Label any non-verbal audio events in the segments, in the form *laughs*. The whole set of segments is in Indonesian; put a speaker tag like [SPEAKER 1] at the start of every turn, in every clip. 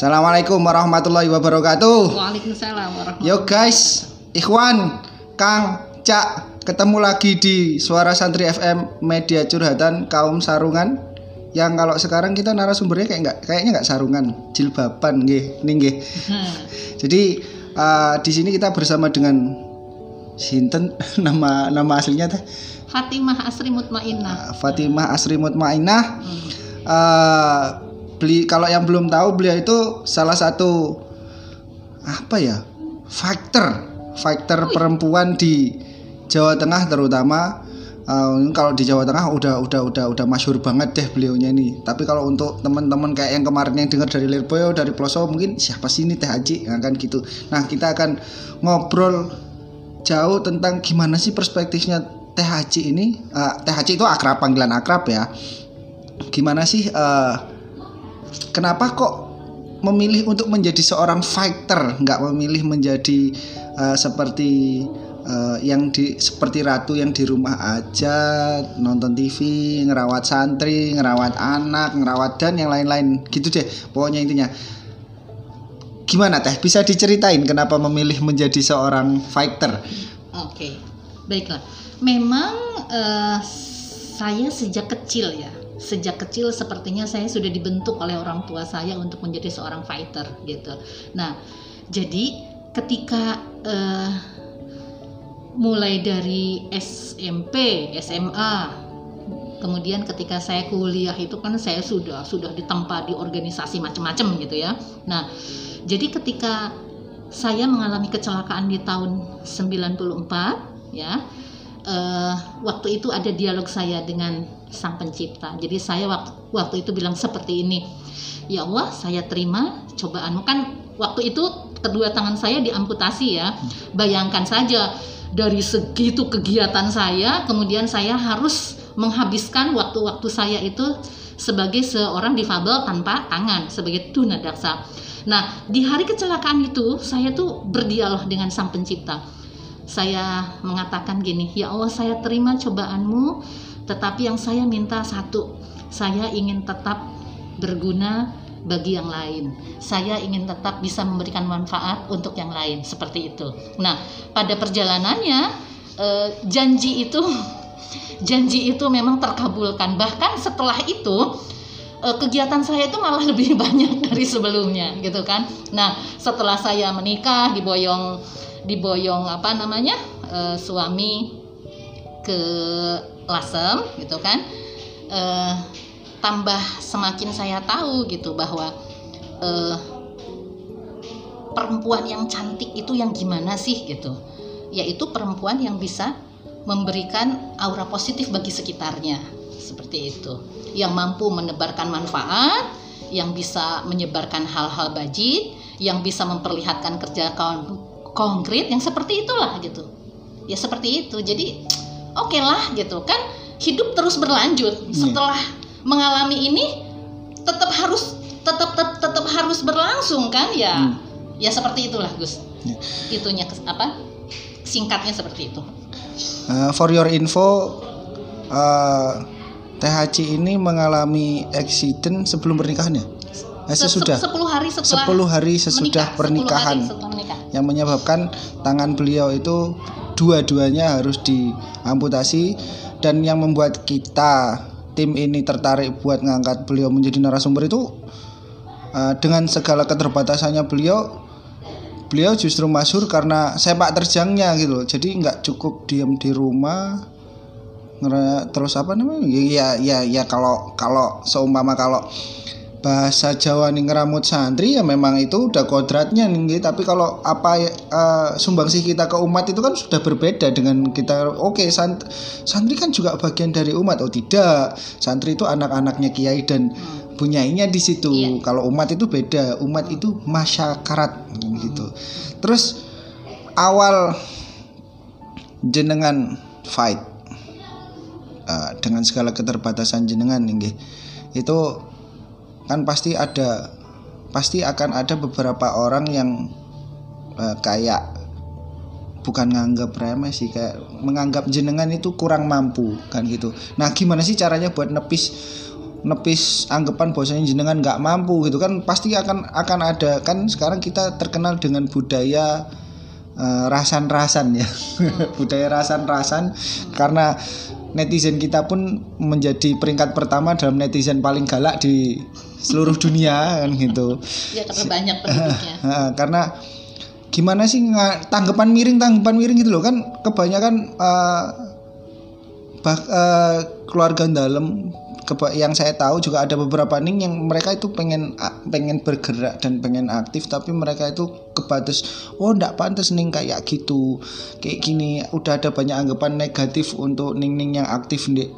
[SPEAKER 1] Assalamualaikum warahmatullahi wabarakatuh.
[SPEAKER 2] Waalaikumsalam warahmatullahi
[SPEAKER 1] Yo guys, Ikhwan, Kang, Cak, ketemu lagi di Suara Santri FM Media Curhatan Kaum Sarungan. Yang kalau sekarang kita narasumbernya kayak nggak kayaknya nggak sarungan, jilbaban nggih.
[SPEAKER 2] Hmm.
[SPEAKER 1] Jadi uh, di sini kita bersama dengan Sinten *laughs* nama nama aslinya teh
[SPEAKER 2] Fatimah Asri Mutmainnah.
[SPEAKER 1] uh, Fatimah Asri Mutmainah.
[SPEAKER 2] Hmm.
[SPEAKER 1] Uh, beli kalau yang belum tahu beliau itu salah satu apa ya fighter fighter perempuan di Jawa Tengah terutama Uh, kalau di Jawa Tengah udah udah udah udah masyhur banget deh beliaunya ini. Tapi kalau untuk teman-teman kayak yang kemarin yang dengar dari Lirboyo dari Ploso mungkin siapa sih ini Teh Haji nah, kan gitu. Nah kita akan ngobrol jauh tentang gimana sih perspektifnya Teh Haji ini. Uh, Teh Haji itu akrab panggilan akrab ya. Gimana sih uh, kenapa kok memilih untuk menjadi seorang fighter nggak memilih menjadi uh, seperti uh, yang di seperti ratu yang di rumah aja nonton TV ngerawat santri ngerawat anak ngerawat dan yang lain-lain. Gitu deh pokoknya intinya. Gimana teh? Bisa diceritain kenapa memilih menjadi seorang fighter?
[SPEAKER 2] Oke, baiklah. Memang eh, saya sejak kecil ya, sejak kecil sepertinya saya sudah dibentuk oleh orang tua saya untuk menjadi seorang fighter gitu. Nah, jadi ketika eh, mulai dari SMP, SMA, kemudian ketika saya kuliah itu kan saya sudah sudah ditempa di organisasi macam-macam gitu ya. Nah, jadi ketika saya mengalami kecelakaan di tahun 94 ya. eh, waktu itu ada dialog saya dengan Sang Pencipta. Jadi saya waktu waktu itu bilang seperti ini. Ya Allah, saya terima cobaanmu kan waktu itu kedua tangan saya diamputasi ya. Bayangkan saja dari segitu kegiatan saya, kemudian saya harus menghabiskan waktu-waktu saya itu sebagai seorang difabel tanpa tangan, sebagai tunadaksa. Nah, di hari kecelakaan itu saya tuh berdialog dengan Sang Pencipta. Saya mengatakan gini, "Ya Allah, saya terima cobaanmu, tetapi yang saya minta satu, saya ingin tetap berguna bagi yang lain. Saya ingin tetap bisa memberikan manfaat untuk yang lain, seperti itu." Nah, pada perjalanannya eh, janji itu *laughs* janji itu memang terkabulkan. Bahkan setelah itu eh, kegiatan saya itu malah *laughs* lebih banyak dari sebelumnya gitu kan nah setelah saya menikah diboyong diboyong apa namanya eh, suami ke Lasem gitu kan eh, tambah semakin saya tahu gitu bahwa eh, perempuan yang cantik itu yang gimana sih gitu. Yaitu perempuan yang bisa memberikan aura positif bagi sekitarnya seperti itu. Yang mampu menebarkan manfaat yang bisa menyebarkan hal-hal bajik yang bisa memperlihatkan kerja kon- konkret yang seperti itulah gitu. Ya seperti itu. Jadi oke lah gitu kan hidup terus berlanjut. Setelah mengalami ini tetap harus tetap tetap, tetap harus berlangsung kan ya.
[SPEAKER 1] Hmm.
[SPEAKER 2] ya seperti itulah Gus.
[SPEAKER 1] Ya.
[SPEAKER 2] itunya apa singkatnya seperti itu.
[SPEAKER 1] Uh, for your info uh, Teh Haji ini mengalami accident sebelum pernikahan ya? Eh,
[SPEAKER 2] Se-
[SPEAKER 1] sesudah.
[SPEAKER 2] se- 10 hari setelah
[SPEAKER 1] 10 hari sesudah
[SPEAKER 2] menikah, 10
[SPEAKER 1] pernikahan.
[SPEAKER 2] hari setelah menikah.
[SPEAKER 1] yang menyebabkan tangan beliau itu dua-duanya harus diamputasi dan yang membuat kita tim ini tertarik buat ngangkat beliau menjadi narasumber itu uh, dengan segala keterbatasannya beliau beliau justru masyhur karena sepak terjangnya gitu loh. jadi nggak cukup diam di rumah terus apa namanya ya ya ya kalau kalau seumpama kalau bahasa Jawa nih ngeramut santri ya memang itu udah kodratnya nih tapi kalau apa eh, sumbangsih kita ke umat itu kan sudah berbeda dengan kita. Oke sant- santri kan juga bagian dari umat. Oh tidak. Santri itu anak-anaknya kiai dan punyainya di situ.
[SPEAKER 2] Iya.
[SPEAKER 1] kalau umat itu beda. Umat itu masyarakat gitu. Terus awal jenengan fight eh, dengan segala keterbatasan jenengan nggih itu kan pasti ada pasti akan ada beberapa orang yang eh, kayak bukan nganggap remeh sih kayak menganggap jenengan itu kurang mampu kan gitu. Nah, gimana sih caranya buat nepis nepis anggapan bahwasanya jenengan nggak mampu gitu? Kan pasti akan akan ada. Kan sekarang kita terkenal dengan budaya eh, rasan-rasan ya. *laughs* Budaya rasan-rasan. Karena netizen kita pun menjadi peringkat pertama dalam netizen paling galak di seluruh dunia kan gitu.
[SPEAKER 2] Ya karena banyak penduduknya *laughs*
[SPEAKER 1] karena gimana sih tanggapan miring tanggapan miring gitu loh kan kebanyakan eh, bah- eh, keluarga dalam yang saya tahu juga ada beberapa ning yang mereka itu pengen pengen bergerak dan pengen aktif tapi mereka itu kebatas oh ndak pantas ning kayak gitu. Kayak gini udah ada banyak anggapan negatif untuk ning ning yang aktif di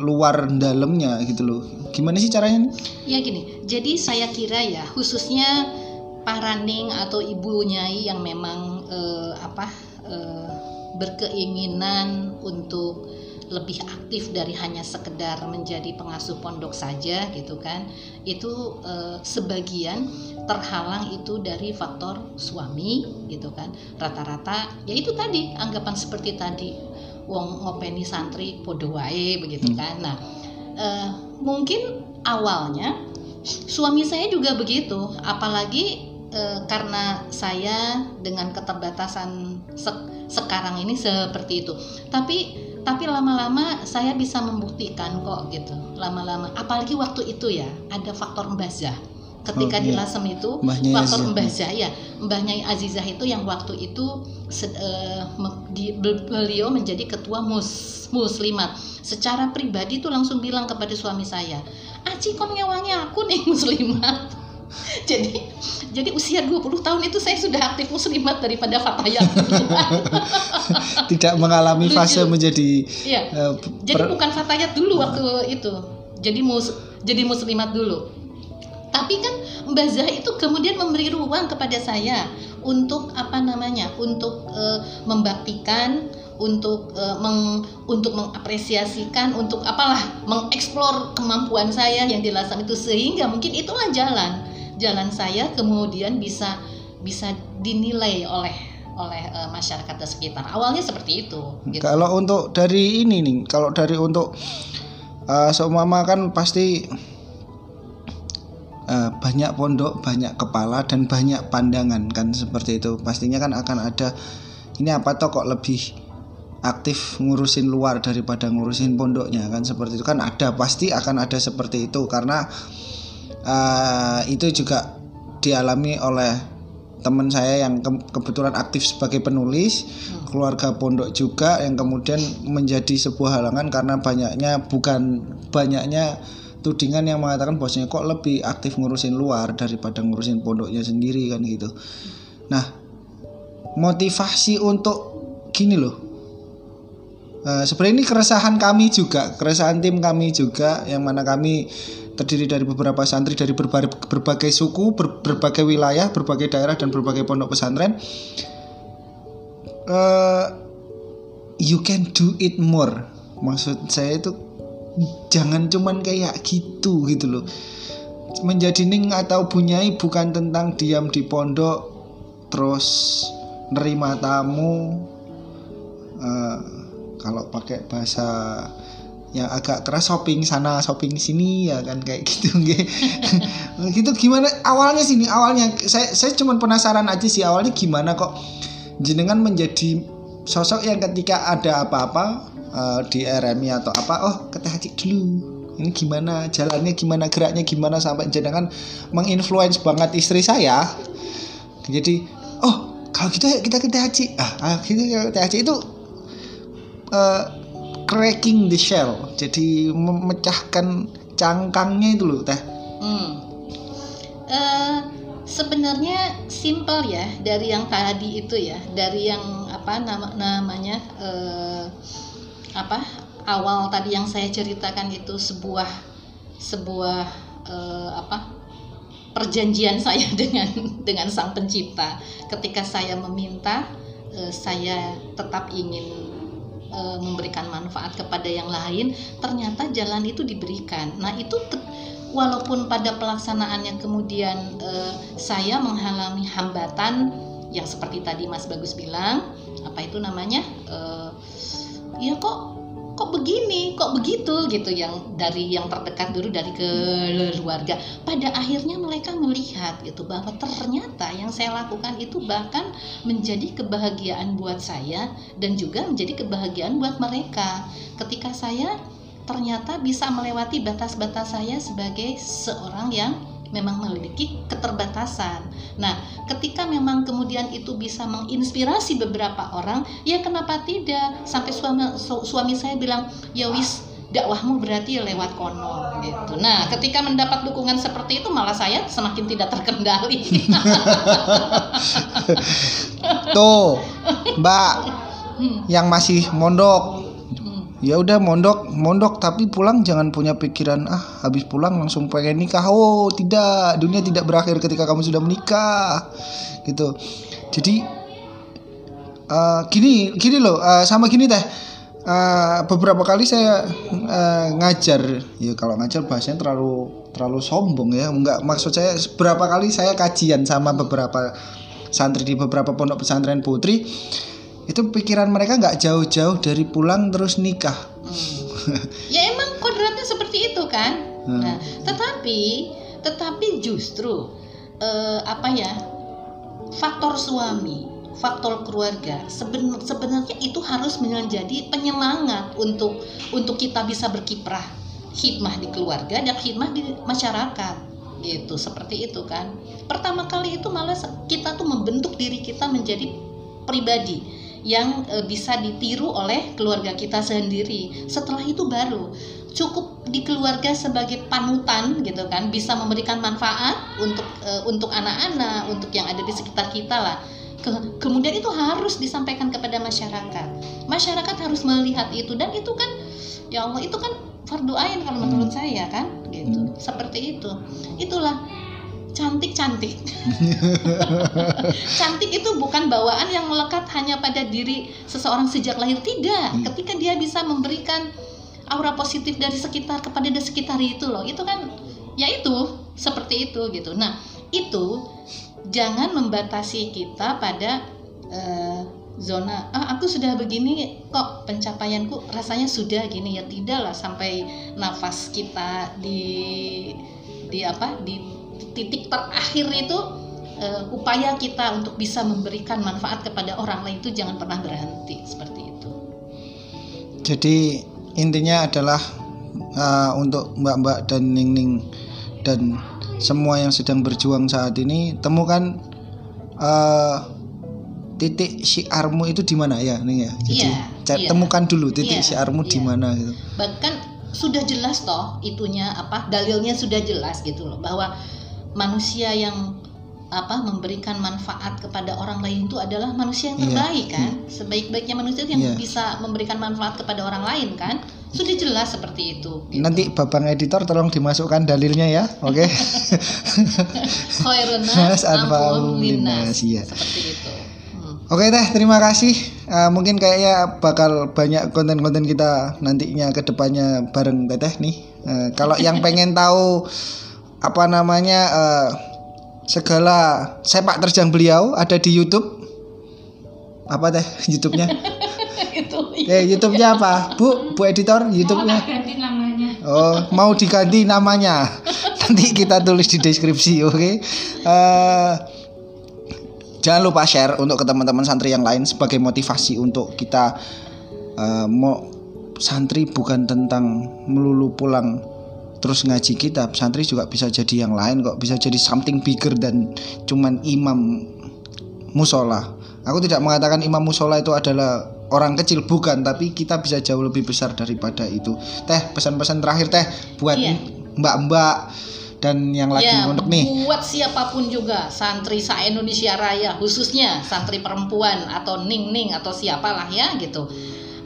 [SPEAKER 1] luar dalamnya gitu loh. Gimana sih caranya?
[SPEAKER 2] Ya gini, jadi saya kira ya khususnya para ning atau ibu nyai yang memang eh, apa eh, berkeinginan untuk lebih aktif dari hanya sekedar menjadi pengasuh pondok saja gitu kan. Itu eh, sebagian terhalang itu dari faktor suami gitu kan. Rata-rata ya itu tadi anggapan seperti tadi wong ngopeni santri podo wae begitu kan. Nah eh, mungkin awalnya suami saya juga begitu apalagi eh, karena saya dengan keterbatasan sek- sekarang ini seperti itu. Tapi tapi lama-lama saya bisa membuktikan kok gitu. Lama-lama apalagi waktu itu ya ada faktor mbazah ketika
[SPEAKER 1] Oh,
[SPEAKER 2] di
[SPEAKER 1] iya.
[SPEAKER 2] Lasem itu
[SPEAKER 1] Mbah Nyai
[SPEAKER 2] faktor mbazah ya Mbah Nyai Azizah itu yang waktu itu se- me- di- bel- beliau menjadi ketua mus muslimat. Secara pribadi tuh langsung bilang kepada suami saya Aci kon ngewangi aku nih *laughs* muslimat *laughs* jadi jadi usia 20 tahun itu saya sudah aktif muslimat daripada fatayat *laughs*
[SPEAKER 1] tidak mengalami
[SPEAKER 2] Lucu.
[SPEAKER 1] fase menjadi
[SPEAKER 2] Iya.
[SPEAKER 1] eh,
[SPEAKER 2] Jadi
[SPEAKER 1] per-
[SPEAKER 2] bukan fatayat dulu waktu itu. Jadi mus jadi muslimat dulu. Tapi kan Mbah Zah itu kemudian memberi ruang kepada saya untuk apa namanya? Untuk eh, membaktikan, untuk eh, meng, untuk mengapresiasikan, untuk apalah, mengeksplor kemampuan saya yang di Lasem itu sehingga mungkin itulah jalan jalan saya kemudian bisa bisa dinilai oleh oleh eh, masyarakat di sekitar. Awalnya seperti itu. Gitu.
[SPEAKER 1] Kalau untuk dari ini nih, kalau dari untuk uh, seumpama kan pasti uh, banyak pondok, banyak kepala dan banyak pandangan kan seperti itu. Pastinya kan akan ada ini apa toh kok lebih aktif ngurusin luar daripada ngurusin pondoknya kan seperti itu kan ada pasti akan ada seperti itu karena uh, itu juga dialami oleh teman saya yang ke- kebetulan aktif sebagai penulis keluarga pondok juga yang kemudian menjadi sebuah halangan karena banyaknya bukan banyaknya tudingan yang mengatakan bahwasanya kok lebih aktif ngurusin luar daripada ngurusin pondoknya sendiri kan gitu. Nah motivasi untuk gini loh. Eh, sebenarnya ini keresahan kami juga, keresahan tim kami juga, yang mana kami terdiri dari beberapa santri dari berbagai, berbagai suku, ber- berbagai wilayah, berbagai daerah dan berbagai pondok pesantren. Eh, you can do it more. Maksud saya itu jangan cuman kayak gitu gitu loh. Menjadi ning atau bunyai bukan tentang diam di pondok terus nerima tamu eh, kalau pakai bahasa yang agak keras shopping sana shopping sini ya kan kayak gitu *laughs* gitu gimana? Awalnya sini awalnya saya saya cuma penasaran aja sih awalnya gimana kok jenengan menjadi sosok yang ketika ada apa-apa eh, di RMI atau apa oh ke Teh Haji dulu. Ini gimana jalannya gimana geraknya gimana sampai jenengan menginfluence banget istri saya. Jadi oh kalau gitu ya kita ke Haji ah, ya Teh Haji itu eh, cracking the shell jadi memecahkan cangkangnya itu loh teh
[SPEAKER 2] Hmm. Eh, sebenarnya simpel ya dari yang tadi itu ya, dari yang apa nama namanya eh, apa awal tadi yang saya ceritakan itu sebuah sebuah eh, apa perjanjian *laughs* saya dengan dengan sang pencipta. Ketika saya meminta, eh, saya tetap ingin eh, memberikan manfaat kepada yang lain, ternyata jalan itu diberikan. Nah itu walaupun pada pelaksanaannya kemudian eh, saya mengalami hambatan yang seperti tadi Mas Bagus bilang, apa itu namanya? Eh, ya kok kok begini kok begitu gitu yang dari yang terdekat dulu dari keluarga. Pada akhirnya mereka melihat gitu bahwa ternyata yang saya lakukan itu bahkan menjadi kebahagiaan buat saya dan juga menjadi kebahagiaan buat mereka. Ketika saya ternyata bisa melewati batas-batas saya sebagai seorang yang memang memiliki keterbatasan. Nah, ketika memang kemudian itu bisa menginspirasi beberapa orang, ya kenapa tidak? Sampai suami su, suami saya bilang, "Ya wis, dakwahmu berarti lewat kono gitu. Nah, ketika mendapat dukungan seperti itu malah saya semakin tidak terkendali. *laughs*
[SPEAKER 1] Tuh, Mbak, hmm. yang masih mondok ya udah mondok mondok. Tapi pulang jangan punya pikiran ah habis pulang langsung pengen nikah. Oh tidak. Dunia tidak berakhir ketika kamu sudah menikah. Gitu. Jadi uh, gini gini loh uh, sama gini teh. Uh, beberapa kali saya uh, ngajar. Ya kalau ngajar bahasanya terlalu terlalu sombong ya. Enggak maksud saya beberapa kali saya kajian sama beberapa santri di beberapa pondok pesantren putri itu pikiran mereka nggak jauh-jauh dari pulang terus nikah.
[SPEAKER 2] Hmm. ya emang kodratnya seperti itu kan. Hmm. Nah, tetapi tetapi justru uh, apa ya faktor suami, faktor keluarga seben, sebenarnya itu harus menjadi penyemangat untuk untuk kita bisa berkiprah hikmah di keluarga dan hikmah di masyarakat gitu seperti itu kan pertama kali itu malah kita tuh membentuk diri kita menjadi pribadi yang e, bisa ditiru oleh keluarga kita sendiri. Setelah itu baru cukup di keluarga sebagai panutan gitu kan, bisa memberikan manfaat untuk e, untuk anak-anak, untuk yang ada di sekitar kita lah. Ke, kemudian itu harus disampaikan kepada masyarakat. Masyarakat harus melihat itu dan itu kan ya Allah itu kan fardu ain kalau menurut saya kan gitu. Seperti itu. Itulah cantik cantik *laughs* cantik itu bukan bawaan yang melekat hanya pada diri seseorang sejak lahir. Tidak. Hmm. ketika dia bisa memberikan aura positif dari sekitar kepada di sekitar itu loh. Itu kan ya itu seperti itu gitu. Nah itu jangan membatasi kita pada uh, zona ah aku sudah begini kok pencapaianku rasanya sudah gini. Ya tidaklah sampai nafas kita di di apa di titik terakhir itu uh, upaya kita untuk bisa memberikan manfaat kepada orang lain itu jangan pernah berhenti seperti itu.
[SPEAKER 1] Jadi intinya adalah uh, untuk mbak-mbak dan ning-ning dan semua yang sedang berjuang saat ini temukan uh, titik syiarmu itu di mana ya nih ya. Jadi iya, iya. temukan dulu titik iya, syiarmu iya. di mana gitu.
[SPEAKER 2] Bahkan sudah jelas toh itunya apa dalilnya sudah jelas gitu loh bahwa manusia yang apa memberikan manfaat kepada orang lain itu adalah manusia yang iya, terbaik yeah. kan sebaik-baiknya manusia yang yeah. bisa memberikan manfaat kepada orang lain kan sudah jelas seperti itu
[SPEAKER 1] gitu. nanti bapak editor tolong dimasukkan dalilnya ya oke *laughs* okay? *laughs*
[SPEAKER 2] iya. seperti itu
[SPEAKER 1] hmm. Oke teh, terima kasih. Uh, mungkin kayaknya bakal banyak konten-konten kita nantinya ke depannya bareng teteh nih. Uh, kalau yang *laughs* pengen tahu apa namanya uh, segala sepak terjang beliau ada di YouTube. Apa teh YouTube-nya? *laughs* Itu eh YouTube-nya apa? Bu Bu editor YouTube-nya? Oh mau diganti namanya. *laughs* Nanti kita tulis di deskripsi oke? Okay? uh, eh, jangan lupa share untuk ke teman-teman santri yang lain sebagai motivasi untuk kita uh, mau santri bukan tentang melulu pulang terus ngaji kitab santri juga bisa jadi yang lain kok bisa jadi something bigger dan cuman imam musola. Aku tidak mengatakan imam musola itu adalah orang kecil bukan tapi kita bisa jauh lebih besar daripada itu. Teh pesan-pesan terakhir teh buat iya. mbak-mbak dan yang lagi ya, untuk nih.
[SPEAKER 2] buat siapa pun juga santri sa Indonesia Raya khususnya santri perempuan atau ning ning atau siapalah ya gitu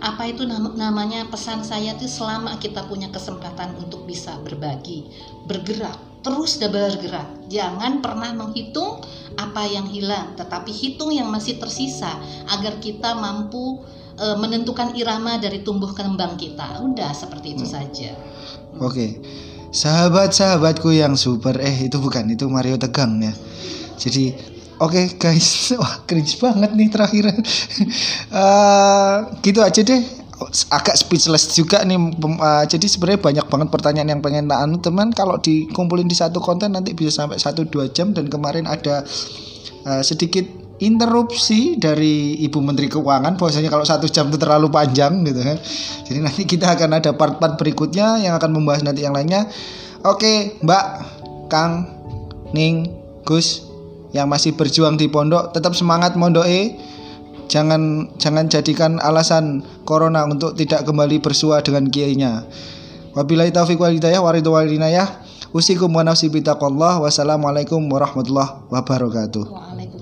[SPEAKER 2] apa itu namanya pesan saya itu selama kita punya kesempatan untuk bisa berbagi bergerak terus dan bergerak jangan pernah menghitung apa yang hilang tetapi hitung yang masih tersisa agar kita mampu e, menentukan irama dari tumbuh kembang kita udah seperti itu hmm. saja
[SPEAKER 1] oke okay. sahabat-sahabatku yang super eh itu bukan itu Mario Tegang ya jadi Oke okay, guys, *laughs* wah cringe banget nih terakhir. uh, *laughs* gitu aja deh. agak speechless juga nih uh, jadi sebenarnya banyak banget pertanyaan yang pengen tak anu teman. Kalau dikumpulin di satu konten nanti bisa sampai 1 2 jam. Dan kemarin ada uh, sedikit interupsi dari Ibu Menteri Keuangan. Bahwasanya kalau satu jam itu terlalu panjang gitu kan. Jadi nanti kita akan ada part-part berikutnya yang akan membahas nanti yang lainnya. Oke Mbak Kang Ning Gus yang masih berjuang di pondok tetap semangat mondoke jangan jangan jadikan alasan corona untuk tidak kembali bersua dengan kiainya. Wabillahi taufiq wal hidayah waridwan wal inayah. Usikum wa nafsi bitaqallah wassalamualaikum warahmatullahi wabarakatuh